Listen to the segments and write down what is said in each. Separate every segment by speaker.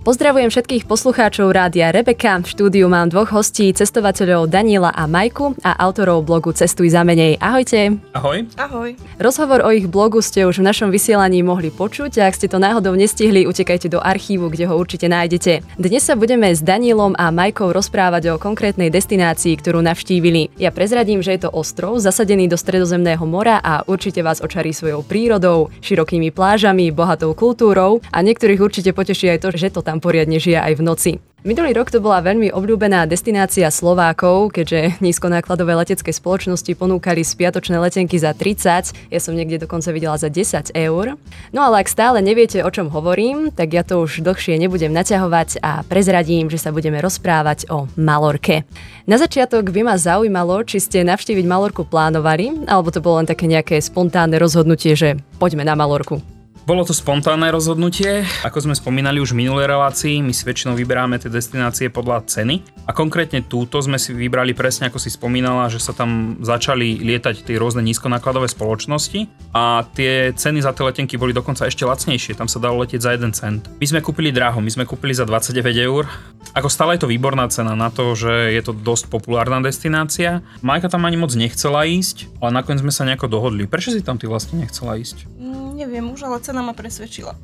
Speaker 1: Pozdravujem všetkých poslucháčov rádia Rebeka. V štúdiu mám dvoch hostí, cestovateľov Daniela a Majku a autorov blogu Cestuj za menej. Ahojte.
Speaker 2: Ahoj.
Speaker 3: Ahoj.
Speaker 1: Rozhovor o ich blogu ste už v našom vysielaní mohli počuť a ak ste to náhodou nestihli, utekajte do archívu, kde ho určite nájdete. Dnes sa budeme s Danielom a Majkou rozprávať o konkrétnej destinácii, ktorú navštívili. Ja prezradím, že je to ostrov zasadený do Stredozemného mora a určite vás očarí svojou prírodou, širokými plážami, bohatou kultúrou a niektorých určite poteší aj to, že to tam poriadne žije aj v noci. Minulý rok to bola veľmi obľúbená destinácia Slovákov, keďže nízkonákladové letecké spoločnosti ponúkali spiatočné letenky za 30, ja som niekde dokonca videla za 10 eur. No ale ak stále neviete, o čom hovorím, tak ja to už dlhšie nebudem naťahovať a prezradím, že sa budeme rozprávať o Malorke. Na začiatok by ma zaujímalo, či ste navštíviť Malorku plánovali, alebo to bolo len také nejaké spontánne rozhodnutie, že poďme na Malorku.
Speaker 2: Bolo to spontánne rozhodnutie. Ako sme spomínali už v minulej relácii, my si väčšinou vyberáme tie destinácie podľa ceny. A konkrétne túto sme si vybrali presne, ako si spomínala, že sa tam začali lietať tie rôzne nízkonákladové spoločnosti a tie ceny za tie letenky boli dokonca ešte lacnejšie. Tam sa dalo letieť za 1 cent. My sme kúpili draho, my sme kúpili za 29 eur. Ako stále je to výborná cena na to, že je to dosť populárna destinácia. Majka tam ani moc nechcela ísť, ale nakoniec sme sa nejako dohodli. Prečo si tam ty vlastne nechcela ísť?
Speaker 3: Neviem už, ale cena ma presvedčila.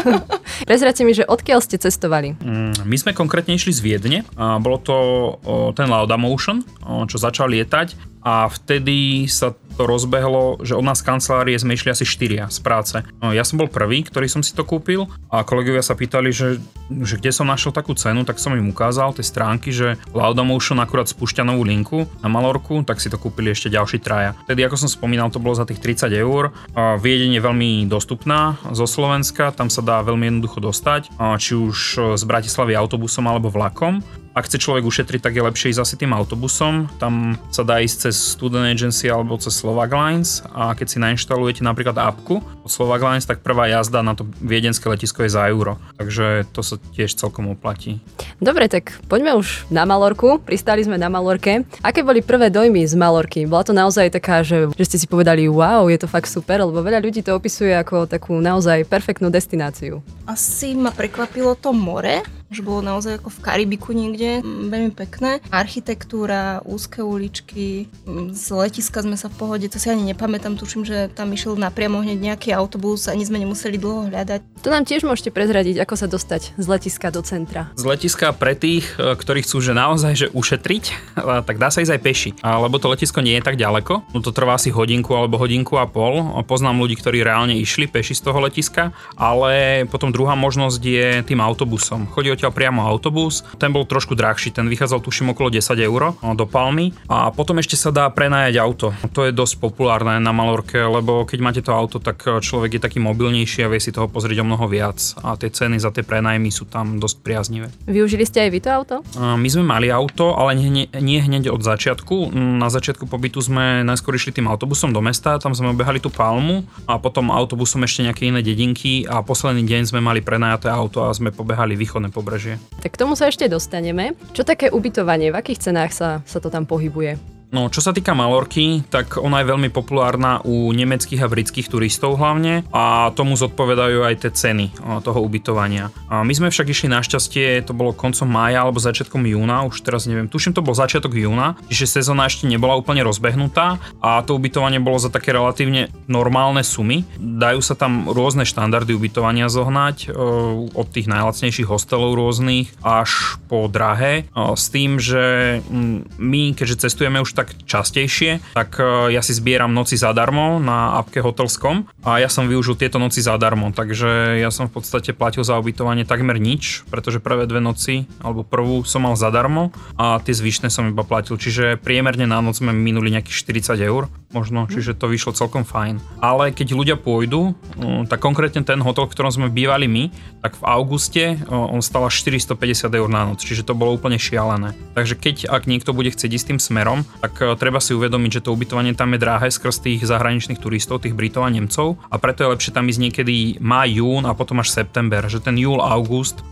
Speaker 1: Prezrate mi, že odkiaľ ste cestovali?
Speaker 2: Mm, my sme konkrétne išli z Viedne. A bolo to o, ten Laudamotion, o, čo začal lietať a vtedy sa to rozbehlo, že od nás z kancelárie sme išli asi štyria z práce. No, ja som bol prvý, ktorý som si to kúpil a kolegovia sa pýtali, že, že kde som našiel takú cenu, tak som im ukázal tie stránky, že Laudamotion akurát spúšťa novú linku na Malorku, tak si to kúpili ešte ďalší traja. Tedy ako som spomínal, to bolo za tých 30 eur. Viedeň je veľmi dostupná zo Slovenska, tam sa dá veľmi jednoducho dostať, či už z Bratislavy autobusom alebo vlakom. Ak chce človek ušetriť, tak je lepšie ísť asi tým autobusom. Tam sa dá ísť cez Student Agency alebo cez Slovak Lines a keď si nainštalujete napríklad apku od Slovak Lines, tak prvá jazda na to viedenské letisko je za euro. Takže to sa tiež celkom oplatí.
Speaker 1: Dobre, tak poďme už na Malorku. Pristali sme na Malorke. Aké boli prvé dojmy z Malorky? Bola to naozaj taká, že, že ste si povedali, wow, je to fakt super, lebo veľa ľudí to opisuje ako takú naozaj perfektnú destináciu.
Speaker 3: Asi ma prekvapilo to more, že bolo naozaj ako v Karibiku niekde, mm, veľmi pekné. Architektúra, úzke uličky, mm, z letiska sme sa v pohode, to si ani nepamätám, tuším, že tam išiel napriamo hneď nejaký autobus, ani sme nemuseli dlho hľadať.
Speaker 1: To nám tiež môžete prezradiť, ako sa dostať z letiska do centra.
Speaker 2: Z letiska pre tých, e, ktorí chcú že naozaj že ušetriť, tak dá sa ísť aj peši, lebo to letisko nie je tak ďaleko, no to trvá asi hodinku alebo hodinku a pol. Poznám ľudí, ktorí reálne išli peši z toho letiska, ale potom druhá možnosť je tým autobusom. Chodí odtiaľ priamo autobus, ten bol trošku drahší, ten vychádzal tuším okolo 10 eur do Palmy a potom ešte sa dá prenajať auto. To je dosť populárne na Malorke, lebo keď máte to auto, tak človek je taký mobilnejší a vie si toho pozrieť o mnoho viac a tie ceny za tie prenajmy sú tam dosť priaznivé.
Speaker 1: Využili ste aj vy to auto?
Speaker 2: My sme mali auto, ale nie, nie hneď od začiatku. Na začiatku pobytu sme najskôr išli tým autobusom do mesta, tam sme obehali tú Palmu a potom autobusom ešte nejaké iné dedinky a posledný deň sme mali prenajaté auto a sme pobehali východné pobrežie pobrežie.
Speaker 1: Tak k tomu sa ešte dostaneme. Čo také ubytovanie, v akých cenách sa, sa to tam pohybuje?
Speaker 2: No, čo sa týka Malorky, tak ona je veľmi populárna u nemeckých a britských turistov hlavne a tomu zodpovedajú aj tie ceny toho ubytovania. A my sme však išli našťastie, to bolo koncom mája alebo začiatkom júna, už teraz neviem, tuším to bol začiatok júna, čiže sezóna ešte nebola úplne rozbehnutá a to ubytovanie bolo za také relatívne normálne sumy. Dajú sa tam rôzne štandardy ubytovania zohnať, od tých najlacnejších hostelov rôznych až po drahé, s tým, že my, keďže cestujeme už tak tak častejšie, tak e, ja si zbieram noci zadarmo na apke Hotelskom a ja som využil tieto noci zadarmo, takže ja som v podstate platil za ubytovanie takmer nič, pretože prvé dve noci, alebo prvú som mal zadarmo a tie zvyšné som iba platil, čiže priemerne na noc sme minuli nejakých 40 eur možno, čiže to vyšlo celkom fajn. Ale keď ľudia pôjdu, tak konkrétne ten hotel, v ktorom sme bývali my, tak v auguste on stal 450 eur na noc, čiže to bolo úplne šialené. Takže keď ak niekto bude chcieť ísť tým smerom, tak e, treba si uvedomiť, že to ubytovanie tam je drahé skrz tých zahraničných turistov, tých Britov a Nemcov a preto je lepšie tam ísť niekedy maj, jún a potom až september, že ten júl, august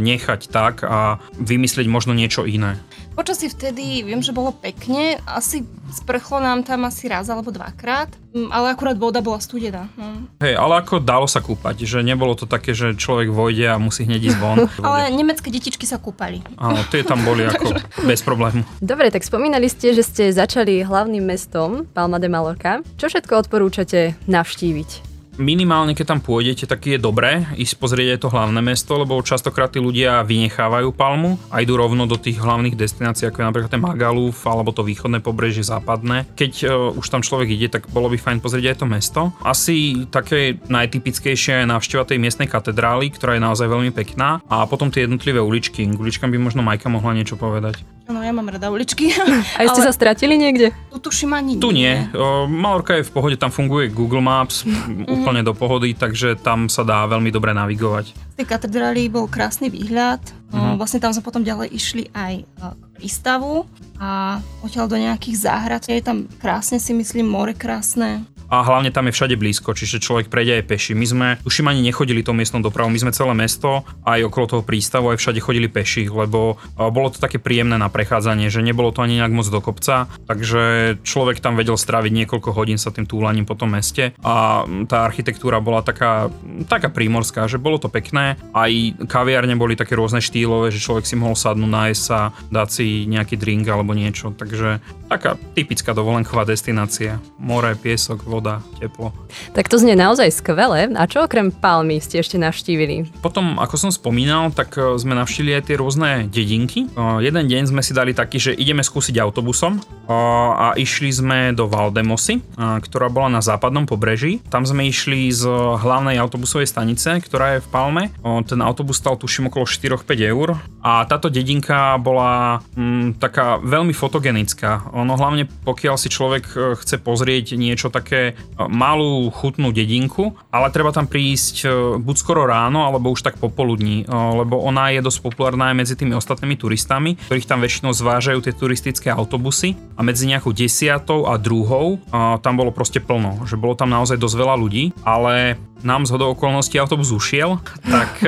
Speaker 2: nechať tak a vymyslieť možno niečo iné.
Speaker 3: Počasie vtedy viem, že bolo pekne, asi sprchlo nám tam asi raz alebo dvakrát, mm, ale akurát voda bola studená. No.
Speaker 2: Hej, ale ako dalo sa kúpať, že nebolo to také, že človek vojde a musí hneď ísť von.
Speaker 3: ale nemecké detičky sa kúpali.
Speaker 2: Áno, tie tam boli ako bez problému.
Speaker 1: Dobre, tak spomínali ste, že ste začali hlavným mestom Palma de Mallorca. Čo všetko odporúčate navštíviť?
Speaker 2: Minimálne keď tam pôjdete, tak je dobré ísť pozrieť aj to hlavné mesto, lebo častokrát tí ľudia vynechávajú Palmu a idú rovno do tých hlavných destinácií, ako je napríklad ten Magaluf alebo to východné pobrežie západné. Keď uh, už tam človek ide, tak bolo by fajn pozrieť aj to mesto. Asi také najtypickejšie je návšteva tej miestnej katedrály, ktorá je naozaj veľmi pekná a potom tie jednotlivé uličky. K uličkám by možno Majka mohla niečo povedať.
Speaker 3: No ja mám rada uličky.
Speaker 1: A ste ale... sa stratili niekde?
Speaker 3: Tu tuším ani
Speaker 2: Tu nie. nie. Malorka je v pohode, tam funguje Google Maps mm-hmm. úplne do pohody, takže tam sa dá veľmi dobre navigovať.
Speaker 3: Z tej katedrály bol krásny výhľad. Mm-hmm. Vlastne tam sme potom ďalej išli aj k prístavu a odtiaľ do nejakých záhrad. Je tam krásne si myslím, more krásne
Speaker 2: a hlavne tam je všade blízko, čiže človek prejde aj peši. My sme, tuším, ani nechodili tou miestnou dopravou, my sme celé mesto aj okolo toho prístavu aj všade chodili peši, lebo bolo to také príjemné na prechádzanie, že nebolo to ani nejak moc do kopca, takže človek tam vedel stráviť niekoľko hodín sa tým túlaním po tom meste. A tá architektúra bola taká, taká prímorská, že bolo to pekné, aj kaviárne boli také rôzne štýlové, že človek si mohol sadnúť, nájsť sa, dať si nejaký drink alebo niečo, takže taká typická dovolenková destinácia. More, piesok, voda, teplo.
Speaker 1: Tak to znie naozaj skvelé. A čo okrem palmy ste ešte navštívili?
Speaker 2: Potom, ako som spomínal, tak e, sme navštívili aj tie rôzne dedinky. E, jeden deň sme si dali taký, že ideme skúsiť autobusom e, a išli sme do Valdemosy, ktorá bola na západnom pobreží. Tam sme išli z hlavnej autobusovej stanice, ktorá je v Palme. Ten autobus stal tuším okolo 4-5 eur a táto dedinka bola mm, taká veľmi fotogenická. Ono hlavne pokiaľ si človek chce pozrieť niečo také malú chutnú dedinku, ale treba tam prísť e, buď skoro ráno, alebo už tak popoludní, e, lebo ona je dosť populárna aj medzi tými ostatnými turistami, ktorých tam väčšinou zvážajú tie turistické autobusy. A medzi nejakou desiatou a druhou e, tam bolo proste plno, že bolo tam naozaj dosť veľa ľudí, ale nám z hodou okolností autobus ušiel, tak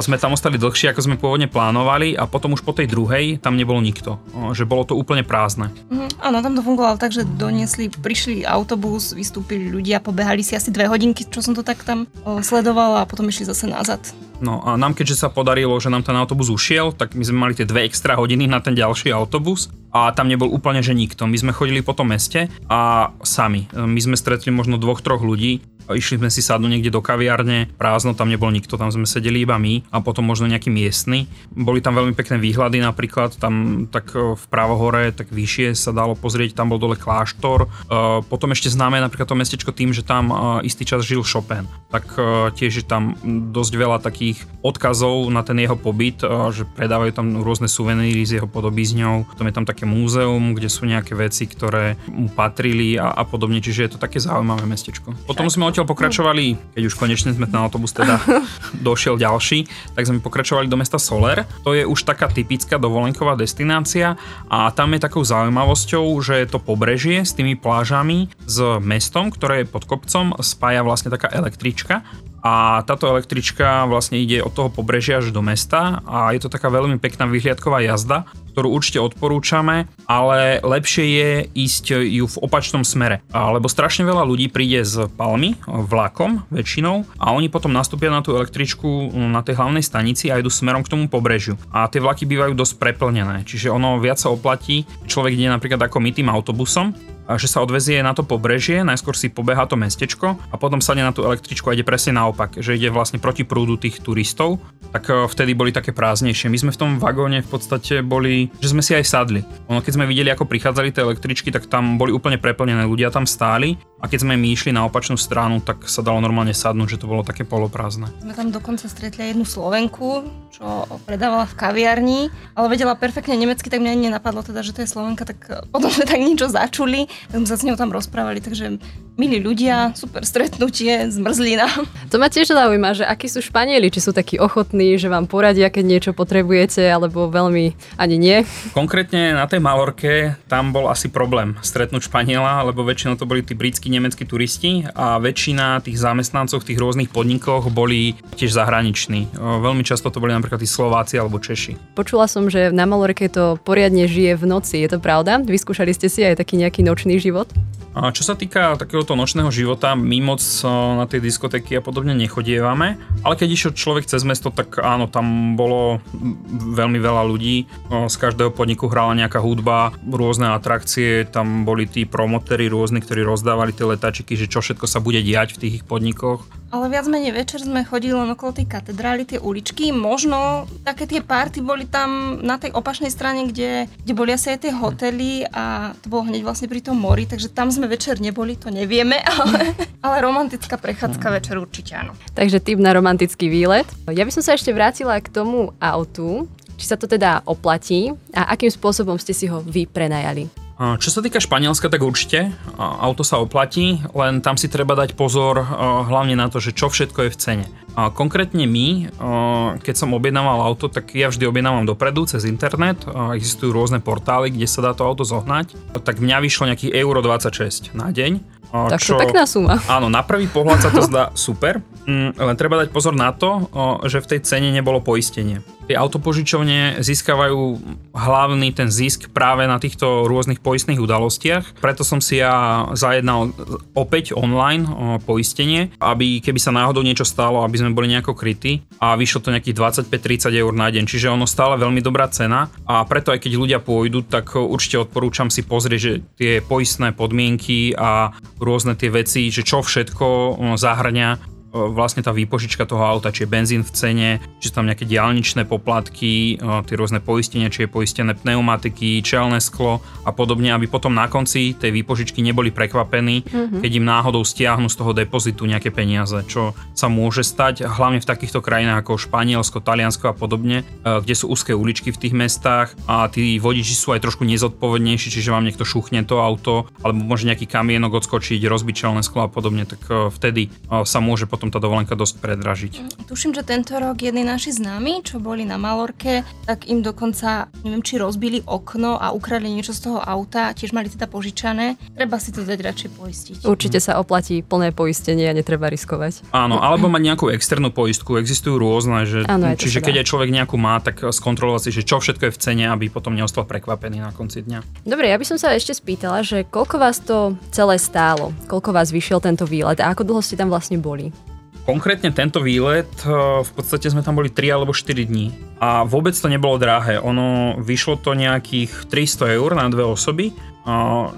Speaker 2: sme tam ostali dlhšie, ako sme pôvodne plánovali a potom už po tej druhej tam nebolo nikto. Že bolo to úplne prázdne.
Speaker 3: Mm, áno, tam to fungovalo tak, že doniesli, prišli autobus, vystúpili ľudia, pobehali si asi dve hodinky, čo som to tak tam sledovala a potom išli zase nazad.
Speaker 2: No a nám keďže sa podarilo, že nám ten autobus ušiel, tak my sme mali tie dve extra hodiny na ten ďalší autobus a tam nebol úplne že nikto. My sme chodili po tom meste a sami. My sme stretli možno dvoch, troch ľudí, Išli sme si sadnúť niekde do kaviárne, prázdno, tam nebol nikto, tam sme sedeli iba my a potom možno nejaký miestny. Boli tam veľmi pekné výhľady napríklad, tam tak e, vpravo hore, tak vyššie sa dalo pozrieť, tam bol dole kláštor. E, potom ešte známe napríklad to mestečko tým, že tam e, istý čas žil Chopin. Tak tiež je tam dosť veľa takých odkazov na ten jeho pobyt, že predávajú tam rôzne suveníry s jeho podobizňou. Potom je tam také múzeum, kde sú nejaké veci, ktoré mu patrili a, a podobne, čiže je to také zaujímavé mestečko. Potom sme odtiaľ pokračovali, keď už konečne sme na autobus teda došiel ďalší, tak sme pokračovali do mesta Soler. To je už taká typická dovolenková destinácia a tam je takou zaujímavosťou, že to pobrežie s tými plážami s mestom, ktoré je pod kopcom, spája vlastne taká električka a táto električka vlastne ide od toho pobrežia až do mesta a je to taká veľmi pekná vyhliadková jazda, ktorú určite odporúčame, ale lepšie je ísť ju v opačnom smere, lebo strašne veľa ľudí príde z Palmy vlakom väčšinou a oni potom nastúpia na tú električku na tej hlavnej stanici a idú smerom k tomu pobrežiu. A tie vlaky bývajú dosť preplnené, čiže ono viac sa oplatí, človek ide napríklad ako my tým autobusom že sa odvezie na to pobrežie, najskôr si pobeha to mestečko a potom sadne na tú električku a ide presne naopak, že ide vlastne proti prúdu tých turistov, tak e, vtedy boli také prázdnejšie. My sme v tom vagóne v podstate boli, že sme si aj sadli. Ono, keď sme videli, ako prichádzali tie električky, tak tam boli úplne preplnené, ľudia tam stáli a keď sme my išli na opačnú stranu, tak sa dalo normálne sadnúť, že to bolo také poloprázdne.
Speaker 3: Sme tam dokonca stretli jednu Slovenku, čo predávala v kaviarni, ale vedela perfektne nemecky, tak mňa ani nenapadlo teda, že to je Slovenka, tak potom sme tak niečo začuli, sme sa s ňou tam rozprávali, takže milí ľudia, super stretnutie, zmrzlina.
Speaker 1: To ma tiež zaujíma, že akí sú Španieli, či sú takí ochotní, že vám poradia, keď niečo potrebujete, alebo veľmi ani nie.
Speaker 2: Konkrétne na tej Malorke tam bol asi problém stretnúť Španiela, lebo väčšinou to boli tí britskí, nemeckí turisti a väčšina tých zamestnancov v tých rôznych podnikoch boli tiež zahraniční. Veľmi často to boli napríklad tí Slováci alebo Češi.
Speaker 1: Počula som, že na Malorke to poriadne žije v noci, je to pravda? Vyskúšali ste si aj taký nejaký nočný život?
Speaker 2: A čo sa týka takéhoto nočného života, my moc na tie diskotéky a podobne nechodievame, ale keď išiel človek cez mesto, tak áno, tam bolo veľmi veľa ľudí, z každého podniku hrala nejaká hudba, rôzne atrakcie, tam boli tí promotéri rôzni, ktorí rozdávali tie letačiky, že čo všetko sa bude diať v tých podnikoch.
Speaker 3: Ale viac menej večer sme chodili len okolo tej katedrály, tie uličky. Možno také tie party boli tam na tej opačnej strane, kde, kde boli asi aj tie hotely a to bolo hneď vlastne pri tom mori, takže tam sme večer neboli, to nevieme, ale, ale romantická prechádzka večer určite áno.
Speaker 1: Takže tým na romantický výlet. Ja by som sa ešte vrátila k tomu autu, či sa to teda oplatí a akým spôsobom ste si ho vy prenajali.
Speaker 2: Čo sa týka Španielska, tak určite auto sa oplatí, len tam si treba dať pozor hlavne na to, že čo všetko je v cene. Konkrétne my, keď som objednával auto, tak ja vždy objednávam dopredu cez internet, existujú rôzne portály, kde sa dá to auto zohnať, tak mňa vyšlo nejakých euro 26 na deň.
Speaker 1: Tak čo, to pekná suma.
Speaker 2: Áno, na prvý pohľad sa to zdá super, mm, len treba dať pozor na to, že v tej cene nebolo poistenie. Tie autopožičovne získavajú hlavný ten zisk práve na týchto rôznych poistných udalostiach. Preto som si ja zajednal opäť online poistenie, aby keby sa náhodou niečo stalo, aby sme boli nejako krytí a vyšlo to nejakých 25-30 eur na deň, čiže ono stále veľmi dobrá cena a preto aj keď ľudia pôjdu, tak určite odporúčam si pozrieť, že tie poistné podmienky a rôzne tie veci, že čo všetko zahrňa vlastne tá výpožička toho auta, či je benzín v cene, či sú tam nejaké diálničné poplatky, tie rôzne poistenia, či je poistené pneumatiky, čelné sklo a podobne, aby potom na konci tej výpožičky neboli prekvapení, mm-hmm. keď im náhodou stiahnu z toho depozitu nejaké peniaze, čo sa môže stať, hlavne v takýchto krajinách ako Španielsko, Taliansko a podobne, kde sú úzke uličky v tých mestách a tí vodiči sú aj trošku nezodpovednejší, čiže vám niekto šuchne to auto, alebo môže nejaký kamienok odskočiť, rozbiť čelné sklo a podobne, tak vtedy sa môže potom potom tá dovolenka dosť predražiť.
Speaker 3: Tuším, že tento rok jedni naši známi, čo boli na Malorke, tak im dokonca, neviem, či rozbili okno a ukradli niečo z toho auta, tiež mali teda požičané. Treba si to dať radšej poistiť.
Speaker 1: Určite sa oplatí plné poistenie a netreba riskovať.
Speaker 2: Áno, alebo mať nejakú externú poistku, existujú rôzne, že, Áno, čiže keď aj človek nejakú má, tak skontrolovať si, že čo všetko je v cene, aby potom neostal prekvapený na konci dňa.
Speaker 1: Dobre, ja by som sa ešte spýtala, že koľko vás to celé stálo, koľko vás vyšiel tento výlet a ako dlho ste tam vlastne boli?
Speaker 2: Konkrétne tento výlet, eh, v podstate sme tam boli 3 alebo 4 dní a vôbec to nebolo drahé. Ono vyšlo to nejakých 300 eur na dve osoby,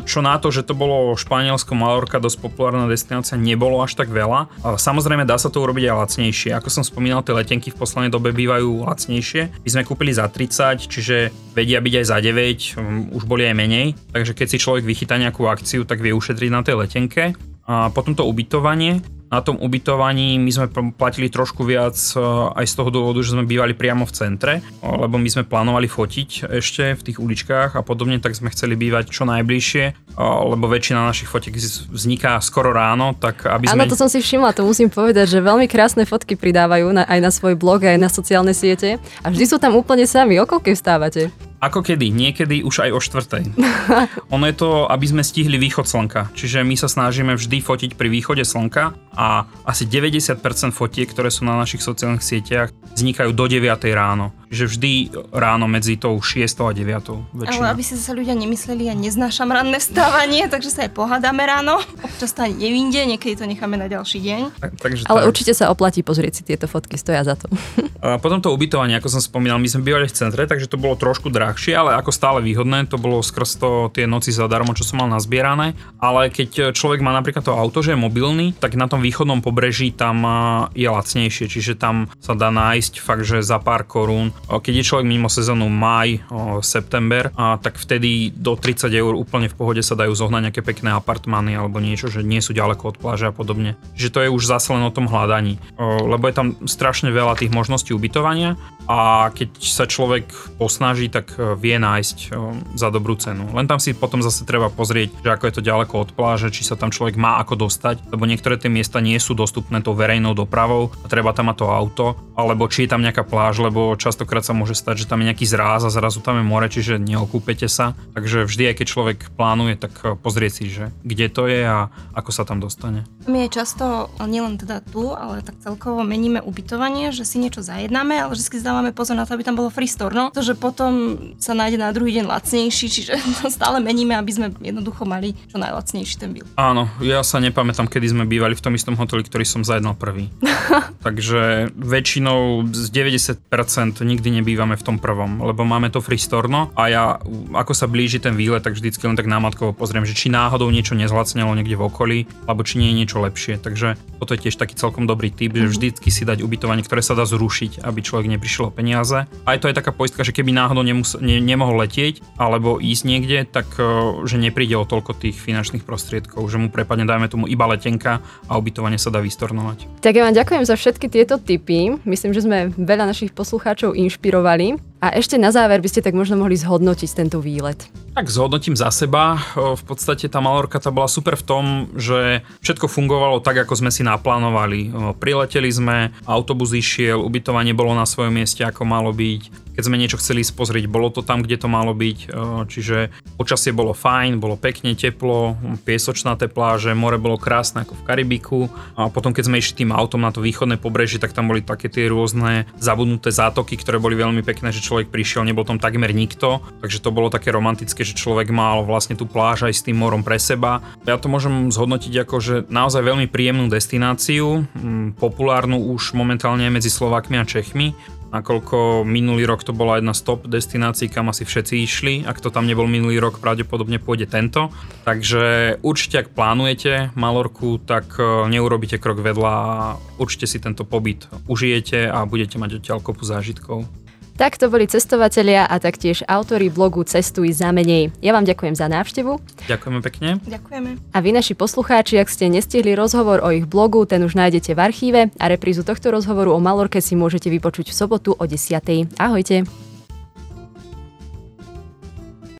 Speaker 2: čo na to, že to bolo Španielsko, Malorka, dosť populárna destinácia, nebolo až tak veľa. Samozrejme dá sa to urobiť aj lacnejšie. Ako som spomínal, tie letenky v poslednej dobe bývajú lacnejšie. My sme kúpili za 30, čiže vedia byť aj za 9, um, už boli aj menej. Takže keď si človek vychytá nejakú akciu, tak vie ušetriť na tej letenke. A potom to ubytovanie na tom ubytovaní my sme platili trošku viac e, aj z toho dôvodu, že sme bývali priamo v centre, lebo my sme plánovali fotiť ešte v tých uličkách a podobne, tak sme chceli bývať čo najbližšie, lebo väčšina našich fotiek vzniká skoro ráno, tak aby sme...
Speaker 1: Áno, to som si všimla, to musím povedať, že veľmi krásne fotky pridávajú na, aj na svoj blog, aj na sociálne siete a vždy sú tam úplne sami. O koľkej vstávate?
Speaker 2: Ako kedy? Niekedy už aj o štvrtej. ono je to, aby sme stihli východ slnka. Čiže my sa snažíme vždy fotiť pri východe slnka a asi 90% fotiek, ktoré sú na našich sociálnych sieťach, vznikajú do 9 ráno. Čiže vždy ráno medzi tou 6 a 9. Väčšina.
Speaker 3: Ale aby si sa ľudia nemysleli, ja neznášam ranné vstávanie, takže sa aj pohádame ráno. Občas to ani nevinde, niekedy to necháme na ďalší deň.
Speaker 1: Tak, takže Ale tak. určite sa oplatí pozrieť si tieto fotky, stoja za to.
Speaker 2: A potom to ubytovanie, ako som spomínal, my sme bývali v centre, takže to bolo trošku drahšie, ale ako stále výhodné, to bolo skrz to tie noci zadarmo, čo som mal nazbierané. Ale keď človek má napríklad to auto, že je mobilný, tak na tom východnom pobreží tam je lacnejšie, čiže tam sa dá nájsť fakt, že za pár korún keď je človek mimo sezónu maj, september, a tak vtedy do 30 eur úplne v pohode sa dajú zohnať nejaké pekné apartmány alebo niečo, že nie sú ďaleko od pláže a podobne. Že to je už zase len o tom hľadaní, lebo je tam strašne veľa tých možností ubytovania a keď sa človek posnaží, tak e, vie nájsť za dobrú cenu. Len tam si potom zase treba pozrieť, že ako je to ďaleko od pláže, či sa tam človek má ako dostať, lebo niektoré tie miesta nie sú dostupné tou verejnou dopravou a treba tam mať to auto, alebo či je tam nejaká pláž, lebo častokrát sa môže stať, že tam je nejaký zráz a zrazu tam je more, čiže neokúpete sa. Takže vždy, aj keď človek plánuje, tak e, pozrieť si, že kde to je a ako sa tam dostane.
Speaker 3: My je často, nielen teda tu, ale tak celkovo meníme ubytovanie, že si niečo zajednáme, ale vždy si dávame pozor na to, aby tam bolo free store, no, to, že potom sa nájde na druhý deň lacnejší, čiže stále meníme, aby sme jednoducho mali čo najlacnejší ten bil.
Speaker 2: Áno, ja sa nepamätám, kedy sme bývali v tom istom hoteli, ktorý som zajednal prvý. Takže väčšinou z 90% nikdy nebývame v tom prvom, lebo máme to free store, no, a ja, ako sa blíži ten výlet, tak vždycky len tak námatkovo pozriem, že či náhodou niečo nezlacnelo niekde v okolí, alebo či nie je niečo lepšie. Takže toto je tiež taký celkom dobrý tip, že mhm. vždycky si dať ubytovanie, ktoré sa dá zrušiť, aby človek neprišiel o peniaze. Aj to je taká poistka, že keby náhodou nemus- ne- nemohol letieť alebo ísť niekde, tak uh, že nepríde o toľko tých finančných prostriedkov, že mu prepadne, dajme tomu, iba letenka a ubytovanie sa dá vystornovať.
Speaker 1: Tak ja vám ďakujem za všetky tieto tipy. Myslím, že sme veľa našich poslucháčov inšpirovali. A ešte na záver by ste tak možno mohli zhodnotiť tento výlet.
Speaker 2: Tak zhodnotím za seba. V podstate tá Malorka tá bola super v tom, že všetko fungovalo tak, ako sme si naplánovali. Prileteli sme, autobus išiel, ubytovanie bolo na svojom mieste, ako malo byť keď sme niečo chceli spozrieť, bolo to tam, kde to malo byť, čiže počasie bolo fajn, bolo pekne teplo, piesočnaté pláže, more bolo krásne ako v Karibiku a potom keď sme išli tým autom na to východné pobrežie, tak tam boli také tie rôzne zabudnuté zátoky, ktoré boli veľmi pekné, že človek prišiel, nebol tam takmer nikto, takže to bolo také romantické, že človek mal vlastne tú pláž aj s tým morom pre seba. Ja to môžem zhodnotiť ako, že naozaj veľmi príjemnú destináciu, populárnu už momentálne medzi Slovákmi a Čechmi nakoľko minulý rok to bola jedna z top destinácií, kam asi všetci išli. Ak to tam nebol minulý rok, pravdepodobne pôjde tento. Takže určite, ak plánujete Malorku, tak e, neurobíte krok vedľa a určite si tento pobyt užijete a budete mať odtiaľ kopu zážitkov.
Speaker 1: Tak to boli cestovatelia a taktiež autori blogu Cestuj za menej. Ja vám ďakujem za návštevu.
Speaker 2: Ďakujeme pekne.
Speaker 3: Ďakujeme.
Speaker 1: A vy naši poslucháči, ak ste nestihli rozhovor o ich blogu, ten už nájdete v archíve a reprízu tohto rozhovoru o Malorke si môžete vypočuť v sobotu o 10. Ahojte.